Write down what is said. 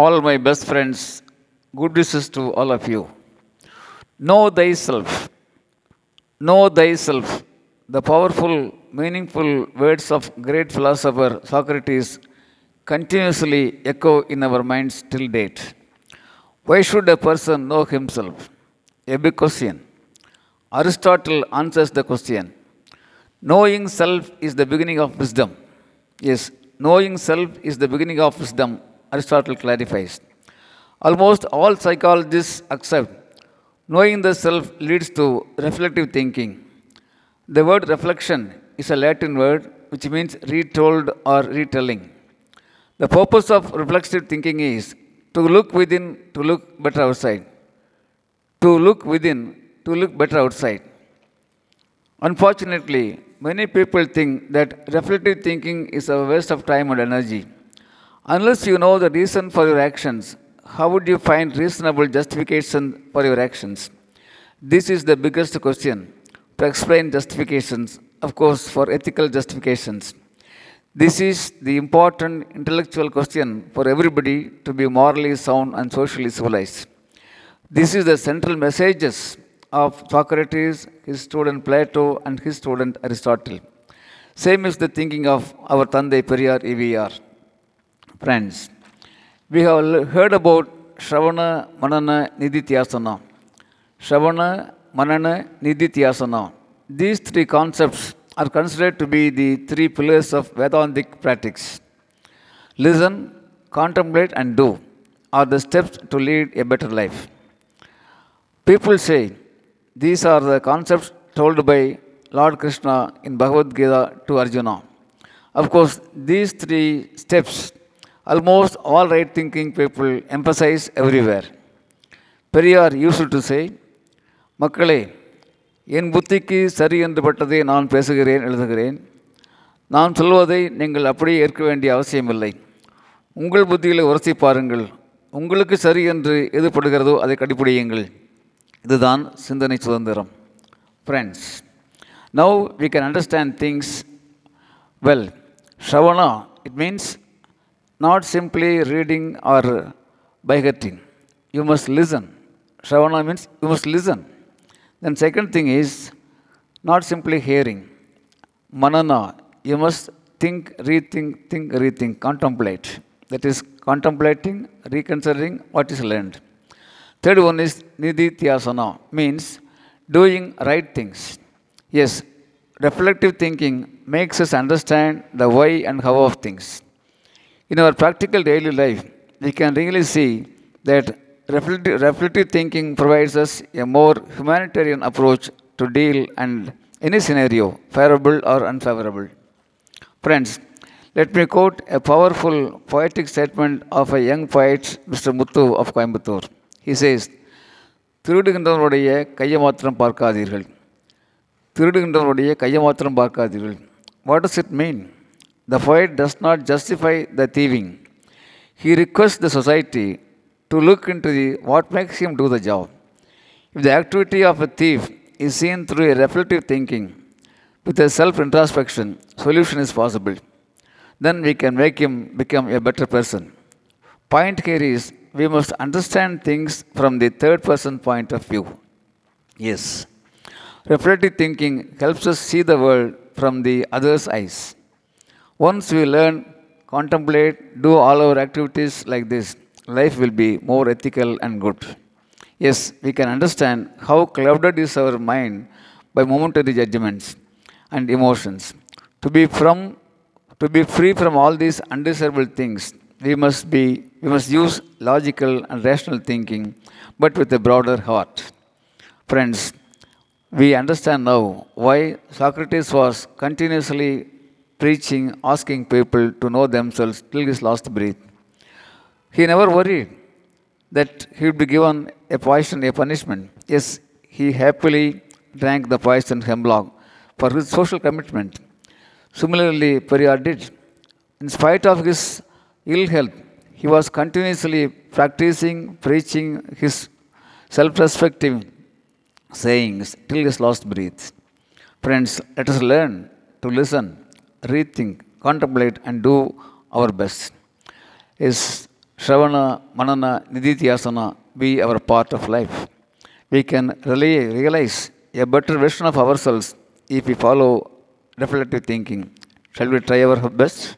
all my best friends, good wishes to all of you. Know thyself. Know thyself. The powerful, meaningful words of great philosopher Socrates continuously echo in our minds till date. Why should a person know himself? A big question. Aristotle answers the question. Knowing self is the beginning of wisdom. Yes, knowing self is the beginning of wisdom, Aristotle clarifies. Almost all psychologists accept knowing the self leads to reflective thinking. The word reflection is a Latin word which means retold or retelling. The purpose of reflexive thinking is to look within to look better outside. To look within to look better outside. Unfortunately, many people think that reflective thinking is a waste of time and energy. Unless you know the reason for your actions, how would you find reasonable justification for your actions? This is the biggest question to explain justifications, of course, for ethical justifications. This is the important intellectual question for everybody to be morally sound and socially civilized. This is the central messages of Socrates, his student Plato, and his student Aristotle. Same is the thinking of our Thanthai Periyar EVR. Friends, we have heard about Shravana, Manana, Nididhyasana. Shravana, Manana, Nididhyasana. These three concepts are considered to be the three pillars of Vedantic practice. Listen, contemplate, and do are the steps to lead a better life. People say these are the concepts told by Lord Krishna in Bhagavad Gita to Arjuna. Of course, these three steps almost all right thinking people emphasize everywhere. Periyar use to say மக்களே என் புத்திக்கு சரி என்று பட்டதை நான் பேசுகிறேன் எழுதுகிறேன். நான் சொல்வதை நீங்கள் அப்படியே ஏற்க வேண்டிய அவசியமில்லை. உங்கள் புத்தியில் உரசி பாருங்கள். உங்களுக்கு சரி என்று எது படுகிறதோ அதை கடைப்பிடியுங்கள். இதுதான் சிந்தனை சுதந்திரம். Friends now we can understand things well ஷவனா it means not simply reading or begetting. You must listen. Shravana means you must listen. Then second thing is not simply hearing. Manana, you must think, rethink, think, rethink, contemplate. That is contemplating, reconsidering what is learned. Third one is nididhyasana, means doing right things. Yes, reflective thinking makes us understand the why and how of things. In our practical daily life, we can really see that reflective, reflective thinking provides us a more humanitarian approach to deal and any scenario, favorable or unfavorable. Friends, let me quote a powerful poetic statement of a young poet, Mr. Muthu of Coimbatore. He says, திருடுகின்றவனுடைய கையை மாத்திரம் பார்க்காதீர்கள் திருடுகின்றவனுடைய கையை மாத்திரம் பார்க்காதீர்கள் what does it mean? the poet does not justify the thieving. He requests the society to look into the, what makes him do the job. If the activity of a thief is seen through a reflective thinking, with a self introspection, solution is possible. Then we can make him become a better person. Point here is we must understand things from the third person point of view. Yes. Reflective thinking helps us see the world from the other's eyes. Once we learn, contemplate, do all our activities like this, life will be more ethical and good. Yes, we can understand how clouded is our mind by momentary judgments and emotions. To be from to be free from all these undesirable things, we must be we must use logical and rational thinking, but with a broader heart. Friends, we understand now why Socrates was continuously preaching, asking people to know themselves till his last breath. He never worried that he would be given a poison, a punishment. Yes, he happily drank the poison hemlock for his social commitment. Similarly, Periyar did. In spite of his ill health, he was continuously practicing, preaching his self respective sayings till his last breath. Friends, let us learn to listen, rethink, contemplate, and do our best. Is Shravana, Manana, Nididhyasana be our part of life. We can really realize a better version of ourselves if we follow reflective thinking. Shall we try our best?